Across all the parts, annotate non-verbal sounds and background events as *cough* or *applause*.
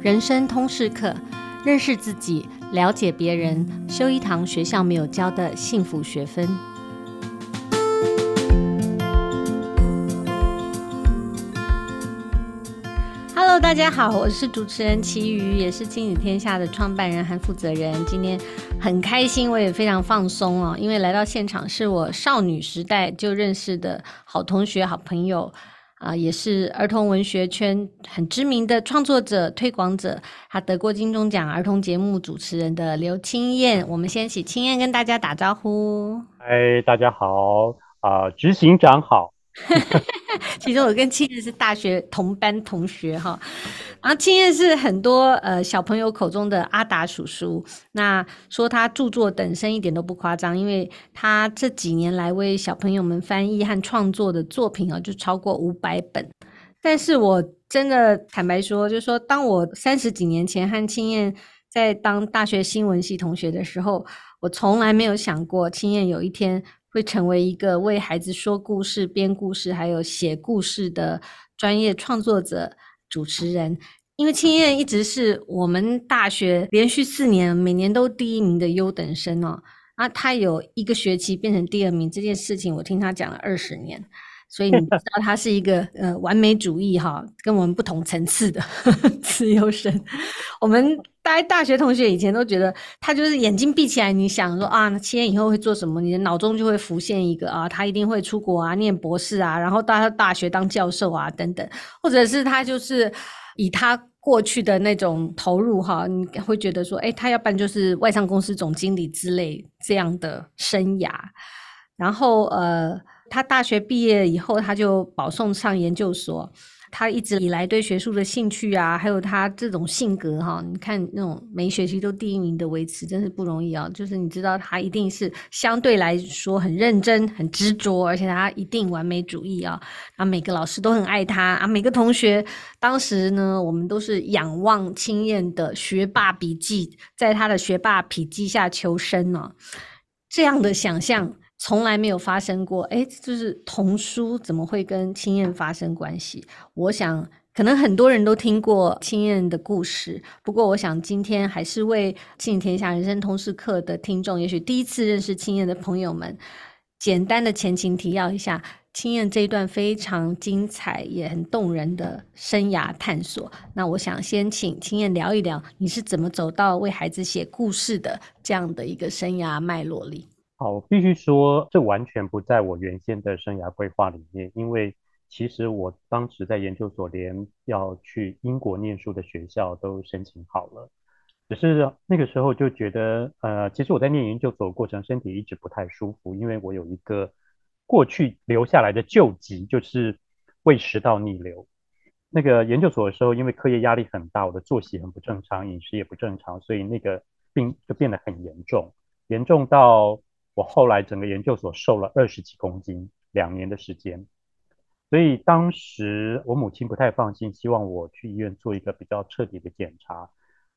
人生通识课，认识自己，了解别人，修一堂学校没有教的幸福学分。Hello，大家好，我是主持人齐瑜，也是亲子天下的创办人和负责人。今天很开心，我也非常放松哦，因为来到现场是我少女时代就认识的好同学、好朋友。啊，也是儿童文学圈很知名的创作者、推广者，他得过金钟奖儿童节目主持人的刘清燕。我们先请清燕跟大家打招呼。嗨，大家好，啊、执行长好。*laughs* 其实我跟清燕是大学同班同学哈，然后清燕是很多呃小朋友口中的阿达叔叔。那说他著作等身一点都不夸张，因为他这几年来为小朋友们翻译和创作的作品啊，就超过五百本。但是我真的坦白说，就是说，当我三十几年前和清燕在当大学新闻系同学的时候，我从来没有想过清燕有一天。会成为一个为孩子说故事、编故事，还有写故事的专业创作者、主持人。因为青燕一直是我们大学连续四年每年都第一名的优等生哦。啊，他有一个学期变成第二名这件事情，我听他讲了二十年。所以你知道他是一个呃完美主义哈，跟我们不同层次的 *laughs* 自由生。我们大大学同学以前都觉得他就是眼睛闭起来，你想说啊，七年以后会做什么？你的脑中就会浮现一个啊，他一定会出国啊，念博士啊，然后到大学当教授啊等等，或者是他就是以他过去的那种投入哈，你会觉得说，哎，他要不然就是外商公司总经理之类这样的生涯，然后呃。他大学毕业以后，他就保送上研究所。他一直以来对学术的兴趣啊，还有他这种性格哈，你看那种每学期都第一名的维持，真是不容易啊。就是你知道，他一定是相对来说很认真、很执着，而且他一定完美主义啊。啊，每个老师都很爱他啊，每个同学当时呢，我们都是仰望清燕的学霸笔记，在他的学霸笔记下求生呢、啊。这样的想象。从来没有发生过，诶，就是童书怎么会跟清燕发生关系？我想，可能很多人都听过清燕的故事，不过我想今天还是为《亲天下人生通识课》的听众，也许第一次认识清燕的朋友们，简单的前情提要一下清燕这一段非常精彩也很动人的生涯探索。那我想先请清燕聊一聊，你是怎么走到为孩子写故事的这样的一个生涯脉络里。好，我必须说，这完全不在我原先的生涯规划里面，因为其实我当时在研究所连要去英国念书的学校都申请好了，只是那个时候就觉得，呃，其实我在念研究所过程身体一直不太舒服，因为我有一个过去留下来的旧疾，就是胃食道逆流。那个研究所的时候，因为课业压力很大，我的作息很不正常，饮食也不正常，所以那个病就变得很严重，严重到。我后来整个研究所瘦了二十几公斤，两年的时间，所以当时我母亲不太放心，希望我去医院做一个比较彻底的检查。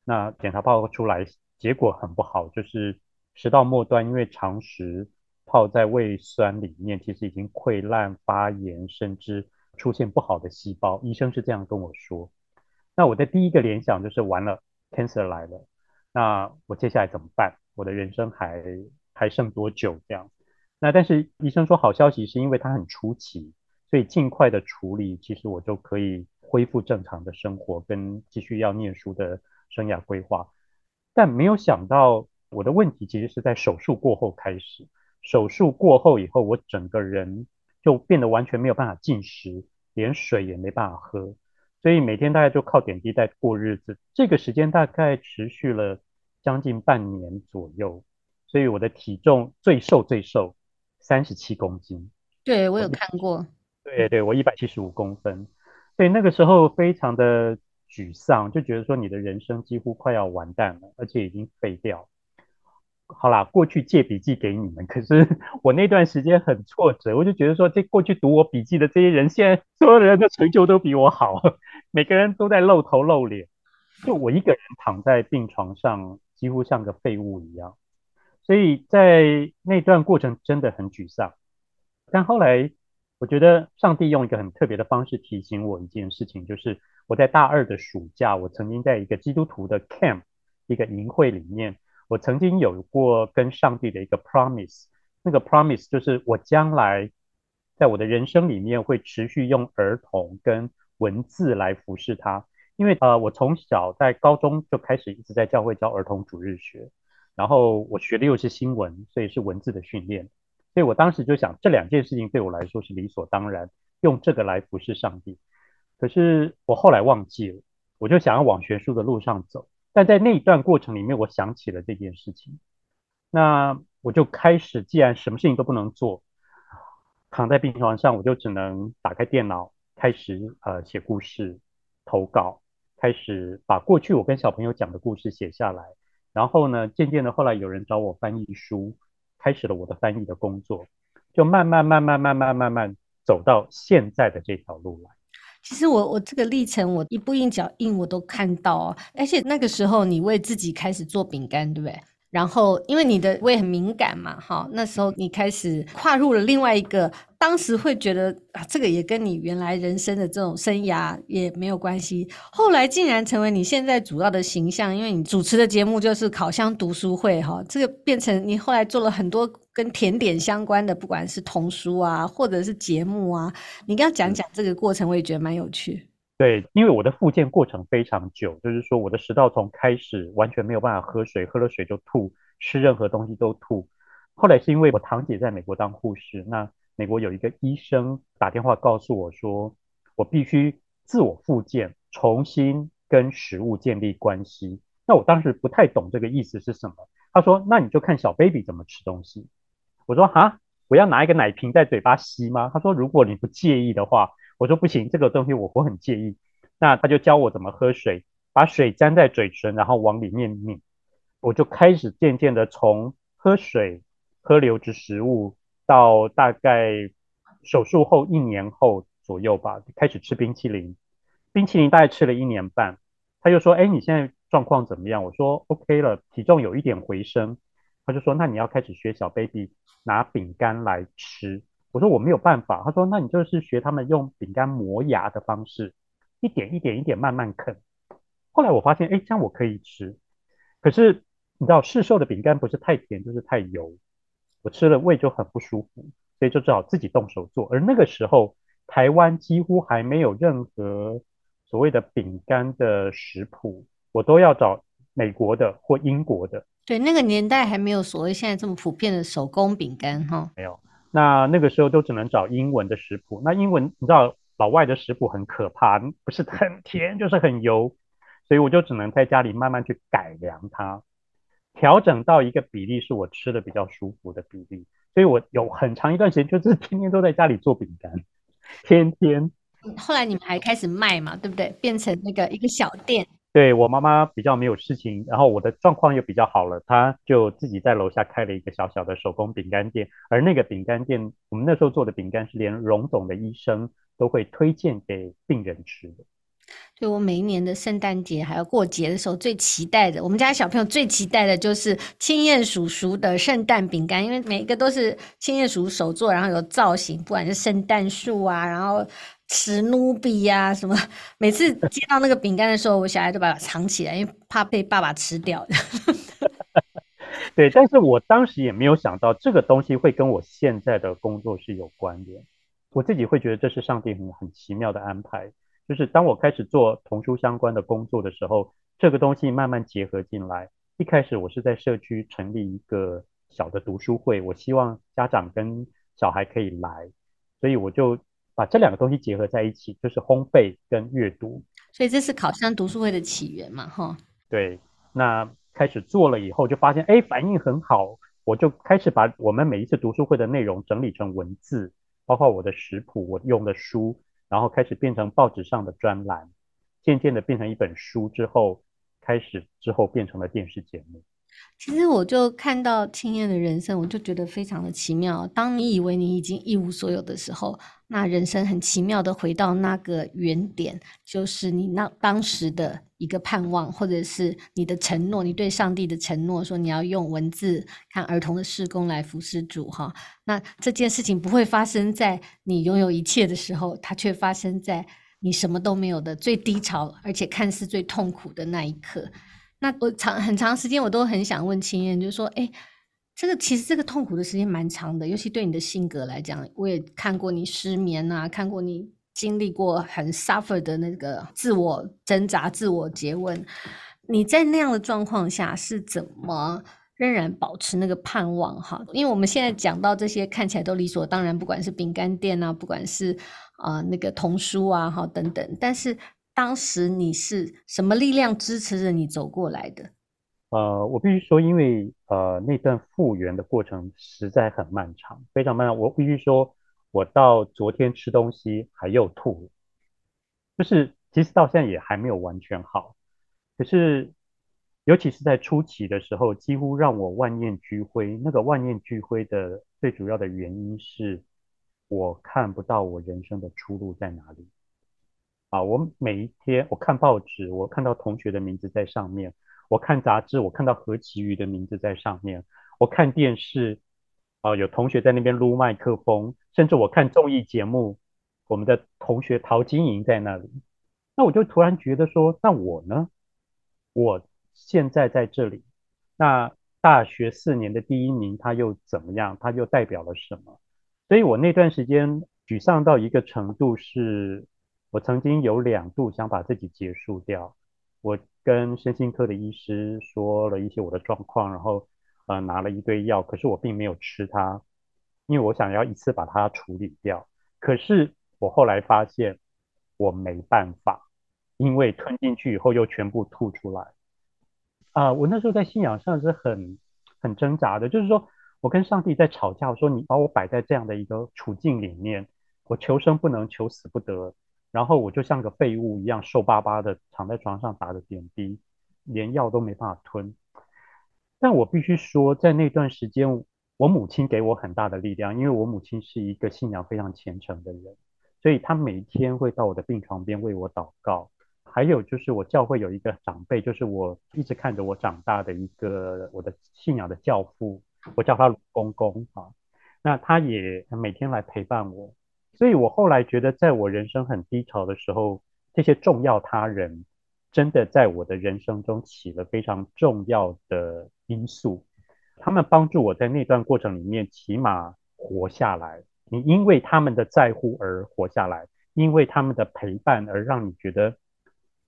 那检查报告出来，结果很不好，就是食道末端因为长食泡在胃酸里面，其实已经溃烂发炎，甚至出现不好的细胞。医生是这样跟我说。那我的第一个联想就是完了，cancer 来了。那我接下来怎么办？我的人生还还剩多久这样？那但是医生说好消息是因为它很初期，所以尽快的处理，其实我就可以恢复正常的生活跟继续要念书的生涯规划。但没有想到我的问题其实是在手术过后开始。手术过后以后，我整个人就变得完全没有办法进食，连水也没办法喝，所以每天大概就靠点滴在过日子。这个时间大概持续了将近半年左右。所以我的体重最瘦最瘦三十七公斤，对，我有看过。对对，我一百七十五公分，所以那个时候非常的沮丧，就觉得说你的人生几乎快要完蛋了，而且已经废掉。好啦，过去借笔记给你们，可是我那段时间很挫折，我就觉得说这过去读我笔记的这些人，现在所有人的成就都比我好，每个人都在露头露脸，就我一个人躺在病床上，几乎像个废物一样。所以在那段过程真的很沮丧，但后来我觉得上帝用一个很特别的方式提醒我一件事情，就是我在大二的暑假，我曾经在一个基督徒的 camp 一个营会里面，我曾经有过跟上帝的一个 promise。那个 promise 就是我将来在我的人生里面会持续用儿童跟文字来服侍他，因为呃，我从小在高中就开始一直在教会教儿童主日学，然后我学的又是新闻，所以是文字的训练，所以我当时就想这两件事情对我来说是理所当然，用这个来服侍上帝。可是我后来忘记了，我就想要往学术的路上走，但在那一段过程里面，我想起了这件事情，那我就开始，既然什么事情都不能做，躺在病床上，我就只能打开电脑。开始呃写故事投稿，开始把过去我跟小朋友讲的故事写下来，然后呢，渐渐的后来有人找我翻译书，开始了我的翻译的工作，就慢慢慢慢慢慢慢慢走到现在的这条路来。其实我我这个历程我一步一脚印我都看到哦，而且那个时候你为自己开始做饼干，对不对？然后，因为你的胃很敏感嘛，哈，那时候你开始跨入了另外一个，当时会觉得啊，这个也跟你原来人生的这种生涯也没有关系。后来竟然成为你现在主要的形象，因为你主持的节目就是烤箱读书会，哈，这个变成你后来做了很多跟甜点相关的，不管是童书啊，或者是节目啊，你跟他讲讲这个过程，我也觉得蛮有趣。对，因为我的复健过程非常久，就是说我的食道从开始完全没有办法喝水，喝了水就吐，吃任何东西都吐。后来是因为我堂姐在美国当护士，那美国有一个医生打电话告诉我说，我必须自我复健，重新跟食物建立关系。那我当时不太懂这个意思是什么。他说，那你就看小 baby 怎么吃东西。我说，哈，我要拿一个奶瓶在嘴巴吸吗？他说，如果你不介意的话。我说不行，这个东西我我很介意。那他就教我怎么喝水，把水沾在嘴唇，然后往里面拧。我就开始渐渐的从喝水、喝流质食物，到大概手术后一年后左右吧，开始吃冰淇淋。冰淇淋大概吃了一年半，他就说：“哎，你现在状况怎么样？”我说：“OK 了，体重有一点回升。”他就说：“那你要开始学小 baby 拿饼干来吃。”我说我没有办法，他说那你就是学他们用饼干磨牙的方式，一点一点一点慢慢啃。后来我发现，哎，这样我可以吃。可是你知道市售的饼干不是太甜就是太油，我吃了胃就很不舒服，所以就只好自己动手做。而那个时候台湾几乎还没有任何所谓的饼干的食谱，我都要找美国的或英国的。对，那个年代还没有所谓现在这么普遍的手工饼干哈，没有。那那个时候都只能找英文的食谱，那英文你知道老外的食谱很可怕，不是很 *laughs* 甜就是很油，所以我就只能在家里慢慢去改良它，调整到一个比例是我吃的比较舒服的比例，所以我有很长一段时间就是 *laughs* 天天都在家里做饼干，天天。后来你们还开始卖嘛，对不对？变成那个一个小店。对，我妈妈比较没有事情，然后我的状况又比较好了，她就自己在楼下开了一个小小的手工饼干店。而那个饼干店，我们那时候做的饼干是连荣总的医生都会推荐给病人吃的。对，我每一年的圣诞节还有过节的时候，最期待的，我们家小朋友最期待的就是青燕叔叔的圣诞饼干，因为每一个都是青燕叔叔手做，然后有造型，不管是圣诞树啊，然后。史努比呀，什么？每次接到那个饼干的时候，我小孩都把它藏起来，因为怕被爸爸吃掉。*laughs* 对，但是我当时也没有想到这个东西会跟我现在的工作是有关联。我自己会觉得这是上帝很很奇妙的安排，就是当我开始做童书相关的工作的时候，这个东西慢慢结合进来。一开始我是在社区成立一个小的读书会，我希望家长跟小孩可以来，所以我就。把这两个东西结合在一起，就是烘焙跟阅读。所以这是烤箱读书会的起源嘛？哈。对，那开始做了以后，就发现哎，反应很好，我就开始把我们每一次读书会的内容整理成文字，包括我的食谱、我用的书，然后开始变成报纸上的专栏，渐渐的变成一本书之后，开始之后变成了电视节目。其实我就看到青燕的人生，我就觉得非常的奇妙。当你以为你已经一无所有的时候，那人生很奇妙的回到那个原点，就是你那当时的一个盼望，或者是你的承诺，你对上帝的承诺，说你要用文字看儿童的事工来服侍主哈。那这件事情不会发生在你拥有一切的时候，它却发生在你什么都没有的最低潮，而且看似最痛苦的那一刻。那我长很长时间，我都很想问青燕，就是说，哎，这个其实这个痛苦的时间蛮长的，尤其对你的性格来讲，我也看过你失眠啊，看过你经历过很 suffer 的那个自我挣扎、自我詰问。你在那样的状况下是怎么仍然保持那个盼望？哈，因为我们现在讲到这些看起来都理所当然，不管是饼干店啊，不管是啊、那个童书啊，哈等等，但是。当时你是什么力量支持着你走过来的？呃，我必须说，因为呃那段复原的过程实在很漫长，非常漫长。我必须说，我到昨天吃东西还又吐，就是其实到现在也还没有完全好。可是，尤其是在初期的时候，几乎让我万念俱灰。那个万念俱灰的最主要的原因是，我看不到我人生的出路在哪里。啊，我每一天我看报纸，我看到同学的名字在上面；我看杂志，我看到何其瑜的名字在上面；我看电视，啊，有同学在那边撸麦克风，甚至我看综艺节目，我们的同学陶晶莹在那里。那我就突然觉得说，那我呢？我现在在这里，那大学四年的第一名，他又怎么样？他又代表了什么？所以我那段时间沮丧到一个程度是。我曾经有两度想把自己结束掉，我跟身心科的医师说了一些我的状况，然后呃拿了一堆药，可是我并没有吃它，因为我想要一次把它处理掉。可是我后来发现我没办法，因为吞进去以后又全部吐出来。啊、我那时候在信仰上是很很挣扎的，就是说我跟上帝在吵架，我说你把我摆在这样的一个处境里面，我求生不能，求死不得。然后我就像个废物一样瘦巴巴的躺在床上打着点滴，连药都没办法吞。但我必须说，在那段时间，我母亲给我很大的力量，因为我母亲是一个信仰非常虔诚的人，所以她每天会到我的病床边为我祷告。还有就是我教会有一个长辈，就是我一直看着我长大的一个我的信仰的教父，我叫他公公啊，那他也每天来陪伴我。所以我后来觉得，在我人生很低潮的时候，这些重要他人真的在我的人生中起了非常重要的因素。他们帮助我在那段过程里面起码活下来。你因为他们的在乎而活下来，因为他们的陪伴而让你觉得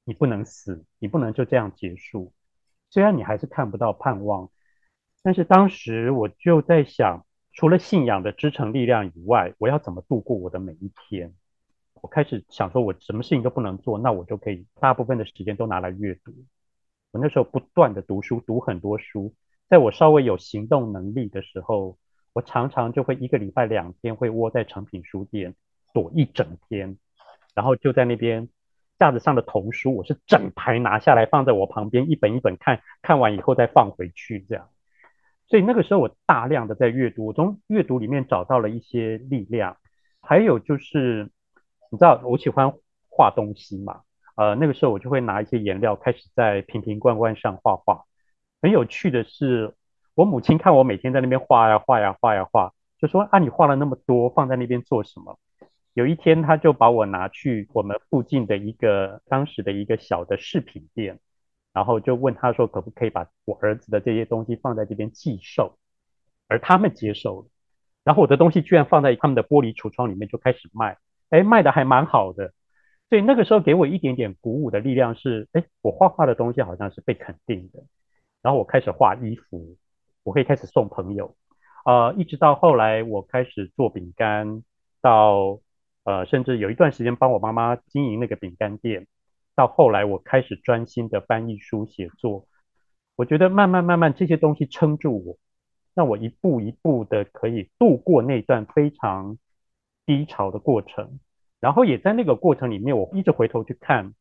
你不能死，你不能就这样结束。虽然你还是看不到盼望，但是当时我就在想。除了信仰的支撑力量以外，我要怎么度过我的每一天？我开始想说，我什么事情都不能做，那我就可以大部分的时间都拿来阅读。我那时候不断的读书，读很多书。在我稍微有行动能力的时候，我常常就会一个礼拜两天会窝在诚品书店躲一整天，然后就在那边架子上的童书，我是整排拿下来放在我旁边，一本一本看，看完以后再放回去，这样。所以那个时候我大量的在阅读，我从阅读里面找到了一些力量。还有就是，你知道我喜欢画东西嘛？呃，那个时候我就会拿一些颜料开始在瓶瓶罐罐上画画。很有趣的是，我母亲看我每天在那边画呀画呀画呀画，就说啊，你画了那么多，放在那边做什么？有一天，他就把我拿去我们附近的一个当时的一个小的饰品店。然后就问他说，可不可以把我儿子的这些东西放在这边寄售，而他们接受了。然后我的东西居然放在他们的玻璃橱窗里面就开始卖，哎，卖的还蛮好的。所以那个时候给我一点点鼓舞的力量是，哎，我画画的东西好像是被肯定的。然后我开始画衣服，我可以开始送朋友，呃，一直到后来我开始做饼干，到呃，甚至有一段时间帮我妈妈经营那个饼干店。到后来，我开始专心的翻译书写作，我觉得慢慢慢慢这些东西撑住我，那我一步一步的可以度过那段非常低潮的过程，然后也在那个过程里面，我一直回头去看，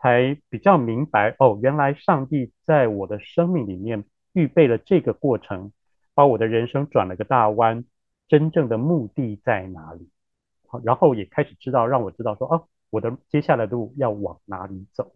才比较明白哦，原来上帝在我的生命里面预备了这个过程，把我的人生转了个大弯，真正的目的在哪里？好，然后也开始知道，让我知道说哦。我的接下来的路要往哪里走？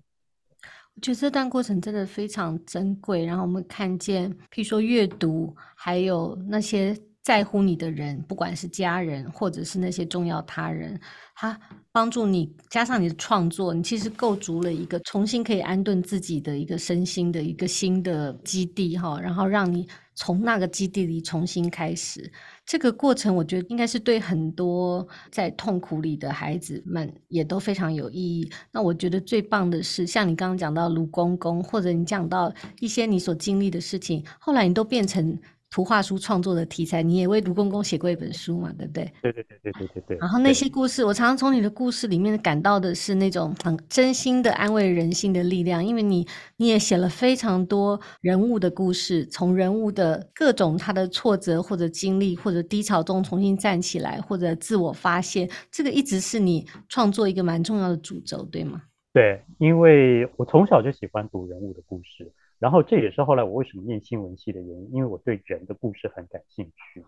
我觉得这段过程真的非常珍贵。然后我们看见，譬如说阅读，还有那些在乎你的人，不管是家人或者是那些重要他人，他帮助你，加上你的创作，你其实构筑了一个重新可以安顿自己的一个身心的一个新的基地哈，然后让你从那个基地里重新开始。这个过程，我觉得应该是对很多在痛苦里的孩子们也都非常有意义。那我觉得最棒的是，像你刚刚讲到卢公公，或者你讲到一些你所经历的事情，后来你都变成。图画书创作的题材，你也为卢公公写过一本书嘛，对不对？对对对对对对对。然后那些故事，我常常从你的故事里面感到的是那种很真心的安慰人心的力量，因为你你也写了非常多人物的故事，从人物的各种他的挫折或者经历或者低潮中重新站起来，或者自我发现，这个一直是你创作一个蛮重要的主轴，对吗？对，因为我从小就喜欢读人物的故事。然后这也是后来我为什么念新闻系的原因，因为我对人的故事很感兴趣。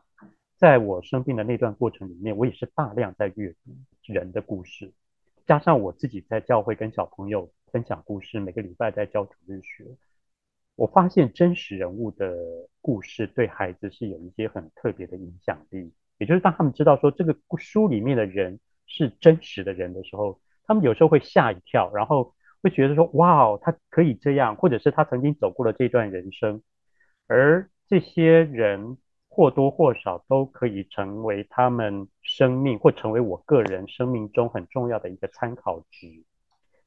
在我生病的那段过程里面，我也是大量在阅读人的故事，加上我自己在教会跟小朋友分享故事，每个礼拜在教主日学，我发现真实人物的故事对孩子是有一些很特别的影响力。也就是当他们知道说这个书里面的人是真实的人的时候，他们有时候会吓一跳，然后。会觉得说，哇哦，他可以这样，或者是他曾经走过了这段人生，而这些人或多或少都可以成为他们生命，或成为我个人生命中很重要的一个参考值。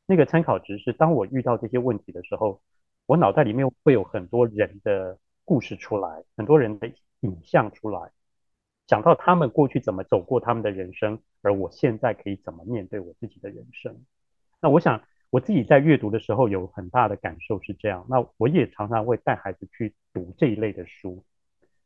那个参考值是，当我遇到这些问题的时候，我脑袋里面会有很多人的故事出来，很多人的影像出来，讲到他们过去怎么走过他们的人生，而我现在可以怎么面对我自己的人生。那我想。我自己在阅读的时候有很大的感受是这样，那我也常常会带孩子去读这一类的书，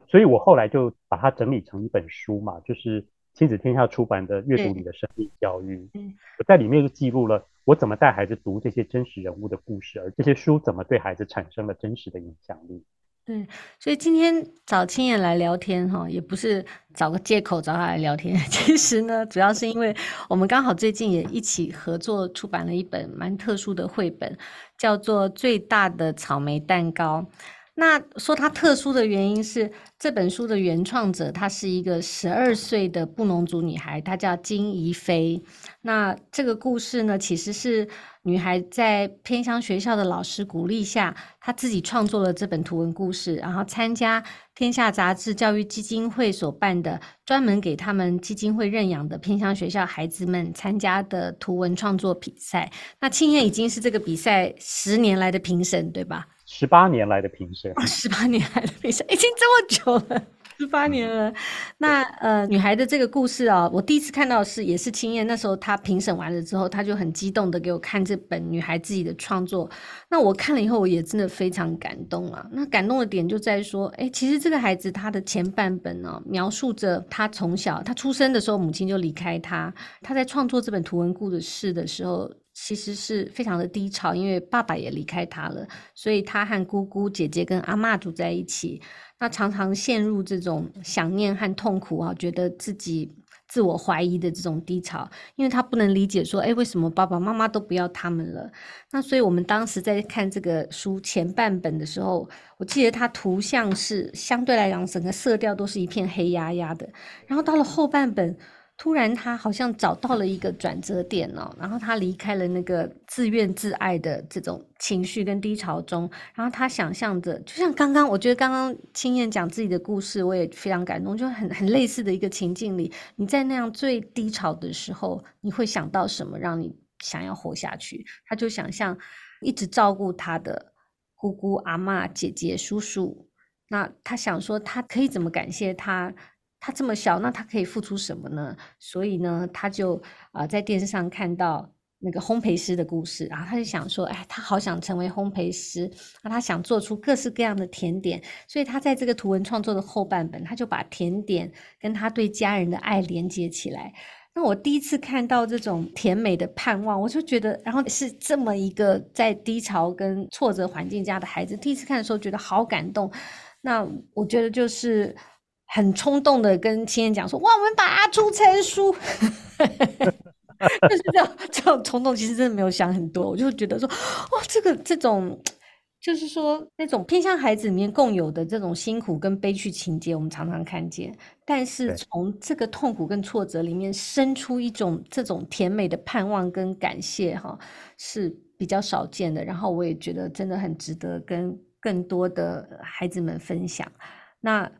所以我后来就把它整理成一本书嘛，就是亲子天下出版的《阅读里的生命教育》。嗯，我在里面就记录了我怎么带孩子读这些真实人物的故事，而这些书怎么对孩子产生了真实的影响力。对，所以今天找青燕来聊天哈，也不是找个借口找他来聊天。*laughs* 其实呢，主要是因为我们刚好最近也一起合作出版了一本蛮特殊的绘本，叫做《最大的草莓蛋糕》。那说它特殊的原因是，这本书的原创者她是一个十二岁的布农族女孩，她叫金怡菲。那这个故事呢，其实是女孩在偏乡学校的老师鼓励下，她自己创作了这本图文故事，然后参加天下杂志教育基金会所办的专门给他们基金会认养的偏乡学校孩子们参加的图文创作比赛。那庆燕已经是这个比赛十年来的评审，对吧？十八年来的评审，十八年来的评审，已经这么久了，十八年了。那呃，女孩的这个故事啊，我第一次看到的是也是青燕，那时候她评审完了之后，她就很激动的给我看这本女孩自己的创作。那我看了以后，我也真的非常感动啊。那感动的点就在于说，哎，其实这个孩子她的前半本呢、啊，描述着她从小，她出生的时候母亲就离开她，她在创作这本图文故事的时候。其实是非常的低潮，因为爸爸也离开他了，所以他和姑姑、姐姐跟阿嬷住在一起。那常常陷入这种想念和痛苦啊，觉得自己自我怀疑的这种低潮，因为他不能理解说，哎，为什么爸爸妈妈都不要他们了？那所以我们当时在看这个书前半本的时候，我记得它图像是相对来讲，整个色调都是一片黑压压的，然后到了后半本。突然，他好像找到了一个转折点哦，然后他离开了那个自怨自艾的这种情绪跟低潮中，然后他想象着，就像刚刚，我觉得刚刚青燕讲自己的故事，我也非常感动，就很很类似的一个情境里，你在那样最低潮的时候，你会想到什么让你想要活下去？他就想象一直照顾他的姑姑、阿嬷、姐姐、叔叔，那他想说，他可以怎么感谢他？他这么小，那他可以付出什么呢？所以呢，他就啊、在电视上看到那个烘焙师的故事，然后他就想说，哎，他好想成为烘焙师，那他想做出各式各样的甜点，所以他在这个图文创作的后半本，他就把甜点跟他对家人的爱连接起来。那我第一次看到这种甜美的盼望，我就觉得，然后是这么一个在低潮跟挫折环境下的孩子，第一次看的时候觉得好感动。那我觉得就是。很冲动的跟青燕讲说：“哇，我们把阿朱成书。*laughs* ”就是这样，这种冲动其实真的没有想很多，我就觉得说：“哇，这个这种就是说那种偏向孩子里面共有的这种辛苦跟悲剧情节，我们常常看见，但是从这个痛苦跟挫折里面生出一种这种甜美的盼望跟感谢，哈，是比较少见的。然后我也觉得真的很值得跟更多的孩子们分享。那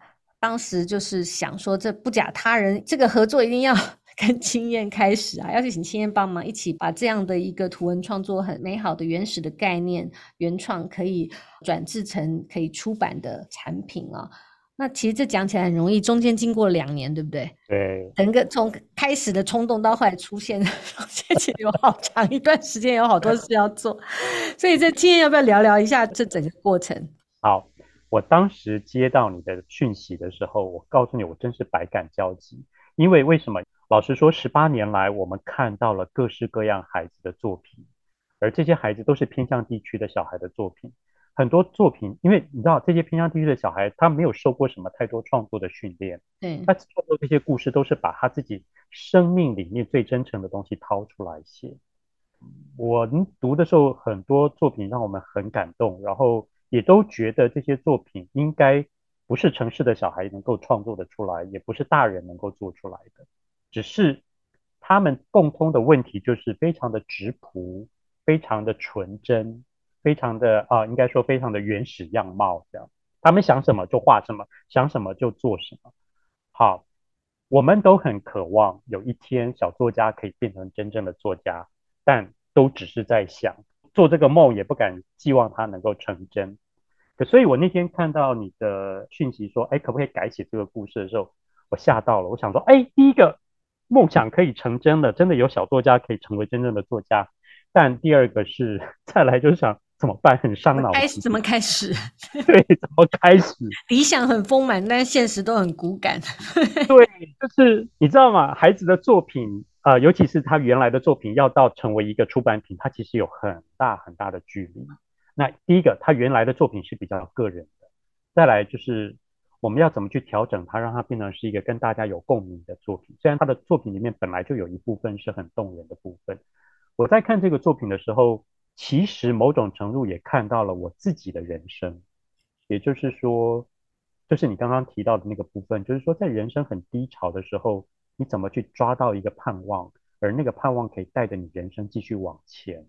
当时就是想说，这不假他人，这个合作一定要。*laughs* 跟青燕开始啊，要去请青燕帮忙一起把这样的一个图文创作很美好的原始的概念原创，可以转制成可以出版的产品啊。那其实这讲起来很容易，中间经过两年，对不对？对。整个从开始的冲动到后来出现，*laughs* 现在有好长一段时间，有好多事要做。所以这青燕要不要聊聊一下这整个过程？好，我当时接到你的讯息的时候，我告诉你，我真是百感交集，因为为什么？老实说，十八年来，我们看到了各式各样孩子的作品，而这些孩子都是偏向地区的小孩的作品。很多作品，因为你知道，这些偏向地区的小孩，他没有受过什么太多创作的训练，对，他创作这些故事都是把他自己生命里面最真诚的东西掏出来写。我读的时候，很多作品让我们很感动，然后也都觉得这些作品应该不是城市的小孩能够创作的出来，也不是大人能够做出来的。只是他们共通的问题就是非常的质朴，非常的纯真，非常的啊、应该说非常的原始样貌这样。他们想什么就画什么，想什么就做什么。好，我们都很渴望有一天小作家可以变成真正的作家，但都只是在想，做这个梦也不敢寄望它能够成真。可所以，我那天看到你的讯息说，哎，可不可以改写这个故事的时候，我吓到了。我想说，哎，第一个。梦想可以成真的，真的有小作家可以成为真正的作家。但第二个是，再来就是想怎么办，很伤脑筋。开始怎么开始？*laughs* 对，怎么开始？理想很丰满，但现实都很骨感。对，就是你知道吗？孩子的作品啊、呃，尤其是他原来的作品，要到成为一个出版品，他其实有很大很大的距离。那第一个，他原来的作品是比较个人的。再来就是。我们要怎么去调整它，让它变成是一个跟大家有共鸣的作品？虽然他的作品里面本来就有一部分是很动人的部分。我在看这个作品的时候，其实某种程度也看到了我自己的人生。也就是说，就是你刚刚提到的那个部分，就是说在人生很低潮的时候，你怎么去抓到一个盼望，而那个盼望可以带着你人生继续往前。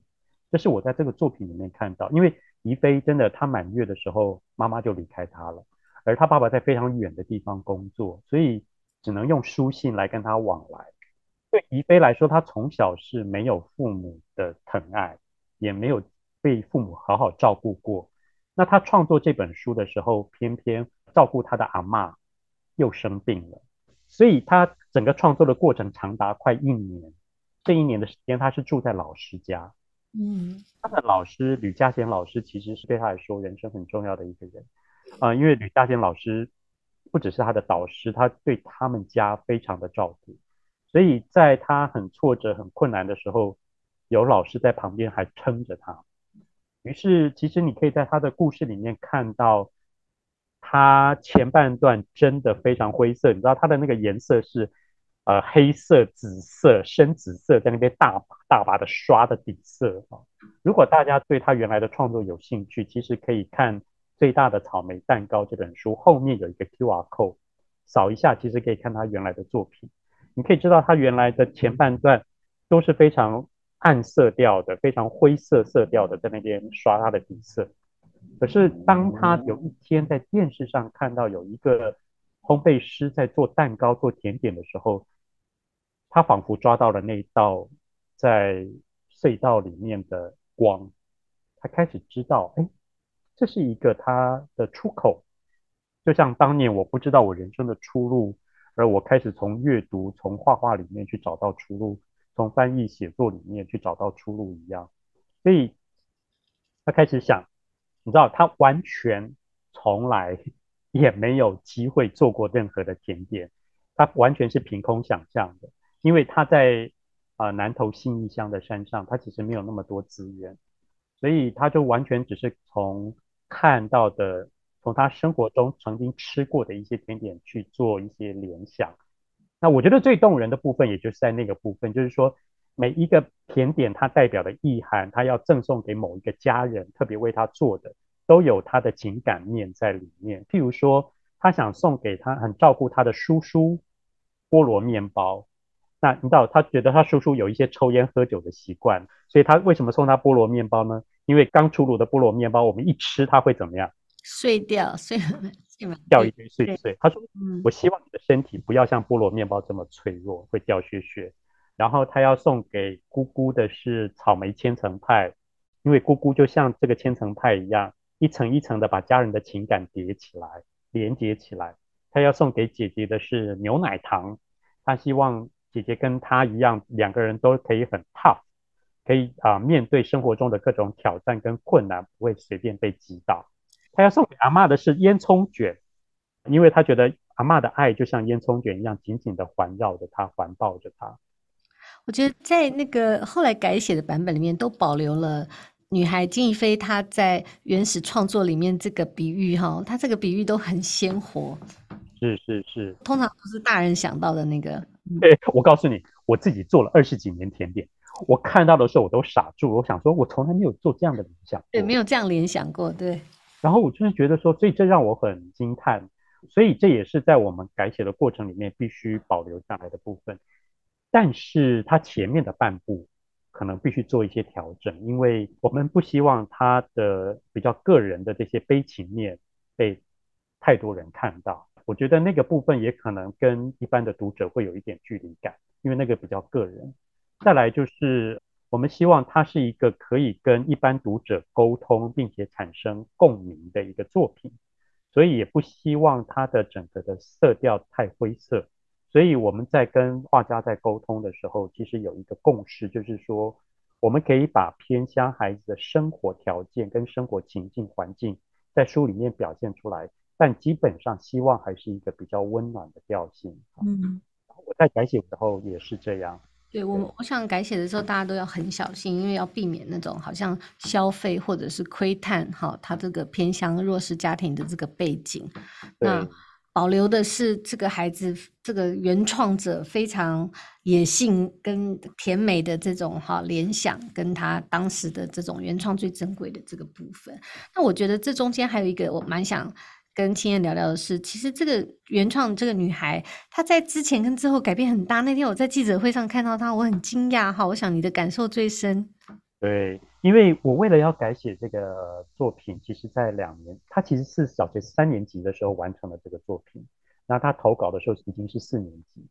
这是我在这个作品里面看到，因为宜妃真的，她满月的时候，妈妈就离开她了。而他爸爸在非常远的地方工作，所以只能用书信来跟他往来。对宜妃来说，他从小是没有父母的疼爱，也没有被父母好好照顾过。那他创作这本书的时候，偏偏照顾他的阿嬷又生病了，所以他整个创作的过程长达快一年。这一年的时间，他是住在老师家。嗯，他的老师吕嘉贤老师其实是对他来说人生很重要的一个人。啊、呃，因为吕嘉贤老师不只是他的导师，他对他们家非常的照顾，所以在他很挫折、很困难的时候，有老师在旁边还撑着他。于是，其实你可以在他的故事里面看到，他前半段真的非常灰色，你知道他的那个颜色是呃黑色、紫色、深紫色，在那边大把大把的刷的底色啊。如果大家对他原来的创作有兴趣，其实可以看。最大的草莓蛋糕这本书后面有一个 QR code，扫一下其实可以看他原来的作品。你可以知道他原来的前半段都是非常暗色调的，非常灰色色调的，在那边刷他的底色。可是当他有一天在电视上看到有一个烘焙师在做蛋糕、做甜点的时候，他仿佛抓到了那道在隧道里面的光，他开始知道，哎。这是一个他的出口，就像当年我不知道我人生的出路，而我开始从阅读、从画画里面去找到出路，从翻译写作里面去找到出路一样。所以，他开始想，你知道，他完全从来也没有机会做过任何的甜点，他完全是凭空想象的，因为他在啊、呃、南投信义乡的山上，他其实没有那么多资源，所以他就完全只是从。看到的，从他生活中曾经吃过的一些甜点去做一些联想。那我觉得最动人的部分，也就是在那个部分，就是说每一个甜点它代表的意涵，它要赠送给某一个家人，特别为他做的，都有他的情感面在里面。譬如说，他想送给他很照顾他的叔叔菠萝面包。那你知道，他觉得他叔叔有一些抽烟喝酒的习惯，所以他为什么送他菠萝面包呢？因为刚出炉的菠萝面包，我们一吃它会怎么样？碎掉，碎掉一堆碎碎。他说：“我希望你的身体不要像菠萝面包这么脆弱，会掉屑屑。”然后他要送给姑姑的是草莓千层派，因为姑姑就像这个千层派一样，一层一层的把家人的情感叠起来，连接起来。他要送给姐姐的是牛奶糖，他希望姐姐跟他一样，两个人都可以很胖可以啊、面对生活中的各种挑战跟困难，不会随便被击倒。他要送给阿嬷的是烟囱卷，因为他觉得阿嬷的爱就像烟囱卷一样，紧紧的环绕着他，环抱着他。我觉得在那个后来改写的版本里面，都保留了女孩金逸飞她在原始创作里面这个比喻哈，她这个比喻都很鲜活。是是是，通常都是大人想到的那个。对，我告诉你，我自己做了二十几年甜点，我看到的时候我都傻住，我想说，我从来没有做这样的联想。对，没有这样联想过，对。然后我就是觉得说，所以这让我很惊叹，所以这也是在我们改写的过程里面必须保留下来的部分。但是它前面的半部可能必须做一些调整，因为我们不希望他的比较个人的这些悲情面被太多人看到。我觉得那个部分也可能跟一般的读者会有一点距离感，因为那个比较个人。再来就是我们希望它是一个可以跟一般读者沟通并且产生共鸣的一个作品，所以也不希望它的整个的色调太灰色。所以我们在跟画家在沟通的时候，其实有一个共识，就是说，我们可以把偏乡孩子的生活条件跟生活情境环境在书里面表现出来，但基本上希望还是一个比较温暖的调性。嗯，我在改写的时候也是这样。对，我，我想改写的时候，大家都要很小心，因为要避免那种好像消费或者是窥探哈，他这个偏乡弱势家庭的这个背景。那保留的是这个孩子，这个原创者非常野性跟甜美的这种哈联想，跟他当时的这种原创最珍贵的这个部分。那我觉得这中间还有一个我蛮想跟青燕聊聊的是，其实这个原创这个女孩，她在之前跟之后改变很大。那天我在记者会上看到她，我很惊讶哈。我想你的感受最深。对，因为我为了要改写这个作品，其实在两年，他其实是小学三年级的时候完成了这个作品。那他投稿的时候已经是四年级。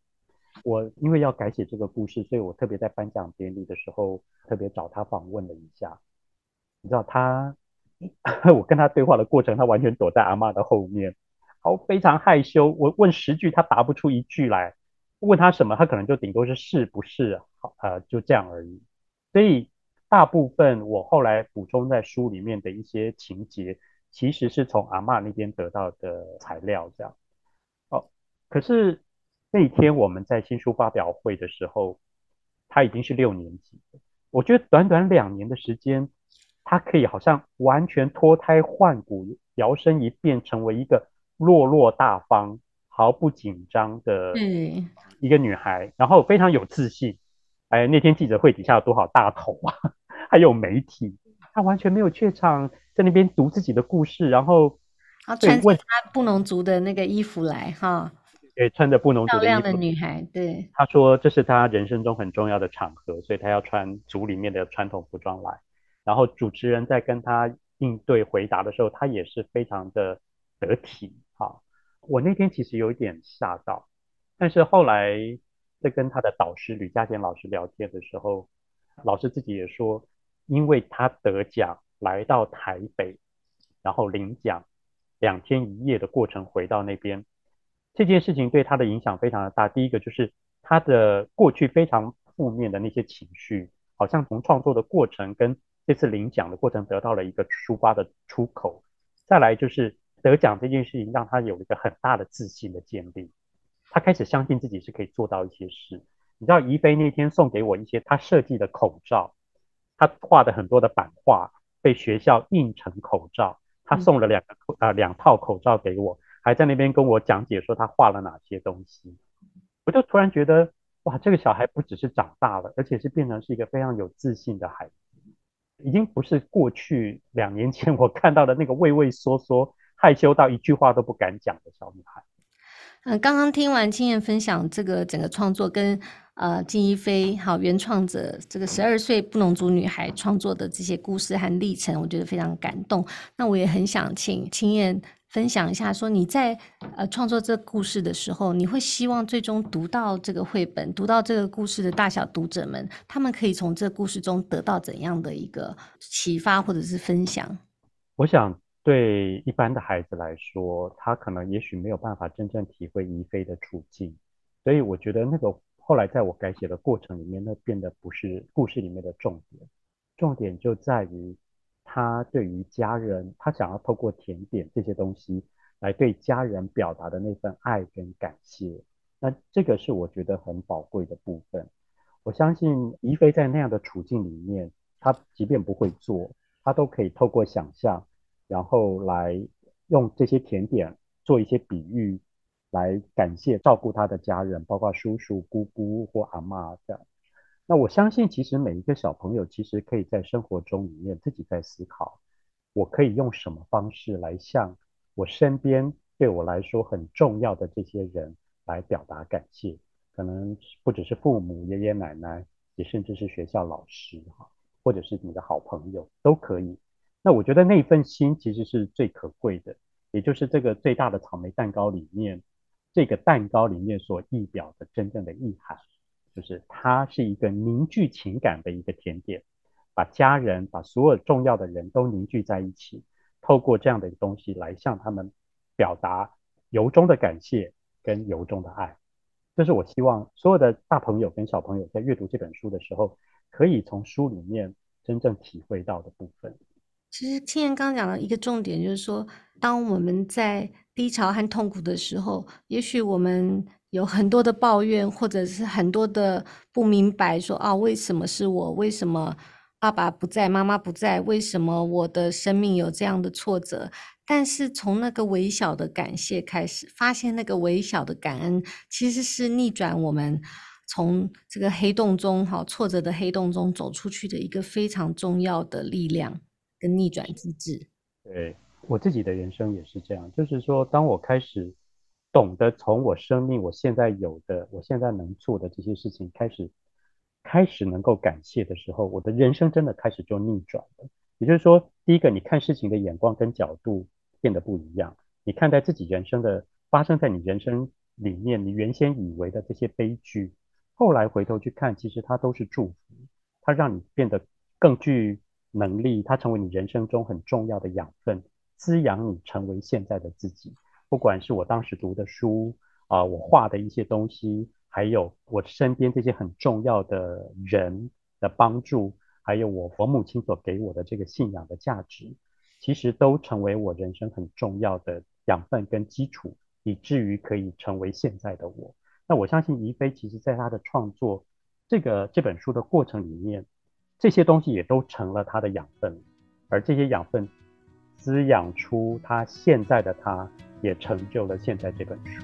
我因为要改写这个故事，所以我特别在颁奖典礼的时候特别找他访问了一下。你知道他，*laughs* 我跟他对话的过程，他完全躲在阿嬷的后面，好，非常害羞。我问十句，他答不出一句来。问他什么，他可能就顶多是是不是，好，呃，就这样而已。所以。大部分我后来补充在书里面的一些情节，其实是从阿妈那边得到的材料，这样。哦，可是那一天我们在新书发表会的时候，他已经是六年级了。我觉得短短两年的时间，他可以好像完全脱胎换骨，摇身一变成为一个落落大方、毫不紧张的一个女孩，然后非常有自信。哎，那天记者会底下有多少大头啊？还有媒体，他完全没有怯场，在那边读自己的故事，然后他穿着他布农族的那个衣服来哈。对，穿着布农族的衣服。漂亮的女孩，对。他说这是他人生中很重要的场合，所以他要穿族里面的传统服装来。然后主持人在跟他应对回答的时候，他也是非常的得体。哈，我那天其实有一点吓到，但是后来。在跟他的导师吕家贤老师聊天的时候，老师自己也说，因为他得奖来到台北，然后领奖两天一夜的过程回到那边，这件事情对他的影响非常的大。第一个就是他的过去非常负面的那些情绪，好像从创作的过程跟这次领奖的过程得到了一个抒发的出口。再来就是得奖这件事情让他有一个很大的自信的建立。他开始相信自己是可以做到一些事。你知道，宜菲那天送给我一些他设计的口罩，他画的很多的版画被学校印成口罩。他送了两个口啊、呃、两套口罩给我，还在那边跟我讲解说他画了哪些东西。我就突然觉得，哇，这个小孩不只是长大了，而且是变成是一个非常有自信的孩子。已经不是过去两年前我看到的那个畏畏缩缩、害羞到一句话都不敢讲的小女孩。嗯，刚刚听完青燕分享这个整个创作跟呃金一菲好原创者这个十二岁布农族女孩创作的这些故事和历程，我觉得非常感动。那我也很想请青燕分享一下，说你在呃创作这故事的时候，你会希望最终读到这个绘本、读到这个故事的大小读者们，他们可以从这故事中得到怎样的一个启发或者是分享？我想。对一般的孩子来说，他可能也许没有办法真正体会宜妃的处境，所以我觉得那个后来在我改写的过程里面，那变得不是故事里面的重点，重点就在于他对于家人，他想要透过甜点这些东西来对家人表达的那份爱跟感谢，那这个是我觉得很宝贵的部分。我相信宜妃在那样的处境里面，他即便不会做，他都可以透过想象。然后来用这些甜点做一些比喻，来感谢照顾他的家人，包括叔叔、姑姑或阿嬷这样。那我相信，其实每一个小朋友其实可以在生活中里面自己在思考，我可以用什么方式来向我身边对我来说很重要的这些人来表达感谢。可能不只是父母、爷爷奶奶，也甚至是学校老师哈，或者是你的好朋友都可以。那我觉得那份心其实是最可贵的，也就是这个最大的草莓蛋糕里面，这个蛋糕里面所意表的真正的意涵，就是它是一个凝聚情感的一个甜点，把家人、把所有重要的人都凝聚在一起，透过这样的一个东西来向他们表达由衷的感谢跟由衷的爱。这是我希望所有的大朋友跟小朋友在阅读这本书的时候，可以从书里面真正体会到的部分。其实青燕刚讲的一个重点就是说，当我们在低潮和痛苦的时候，也许我们有很多的抱怨，或者是很多的不明白说，说啊，为什么是我？为什么爸爸不在，妈妈不在？为什么我的生命有这样的挫折？但是从那个微小的感谢开始，发现那个微小的感恩，其实是逆转我们从这个黑洞中，好挫折的黑洞中走出去的一个非常重要的力量。跟逆转机制，对，我自己的人生也是这样，就是说，当我开始懂得从我生命我现在有的、我现在能做的这些事情开始，开始能够感谢的时候，我的人生真的开始就逆转了。也就是说，第一个，你看事情的眼光跟角度变得不一样，你看待自己人生的发生在你人生里面，你原先以为的这些悲剧，后来回头去看，其实它都是祝福，它让你变得更具。能力，它成为你人生中很重要的养分，滋养你成为现在的自己。不管是我当时读的书啊、我画的一些东西，还有我身边这些很重要的人的帮助，还有我我母亲所给我的这个信仰的价值，其实都成为我人生很重要的养分跟基础，以至于可以成为现在的我。那我相信宜妃其实在他的创作这个这本书的过程里面。这些东西也都成了他的养分，而这些养分滋养出他现在的他，也成就了现在这本书。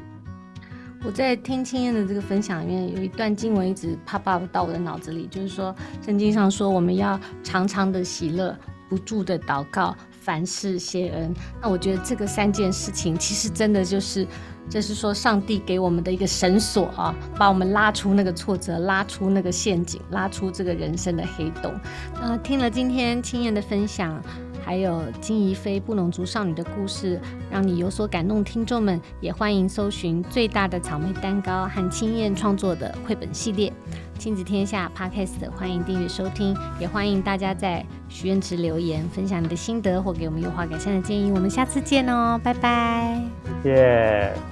我在听青燕的这个分享里面，有一段经文一直 pop up 到我的脑子里，就是说圣经上说我们要常常的喜乐，不住的祷告，凡事谢恩。那我觉得这个三件事情，其实真的就是。就是说，上帝给我们的一个绳索啊，把我们拉出那个挫折，拉出那个陷阱，拉出这个人生的黑洞。呃，听了今天青燕的分享，还有金宜妃布农族少女的故事，让你有所感动。听众们也欢迎搜寻最大的草莓蛋糕和青燕创作的绘本系列。亲子天下 Podcast，欢迎订阅收听，也欢迎大家在许愿池留言分享你的心得或给我们优化改善的建议。我们下次见哦，拜拜，谢谢。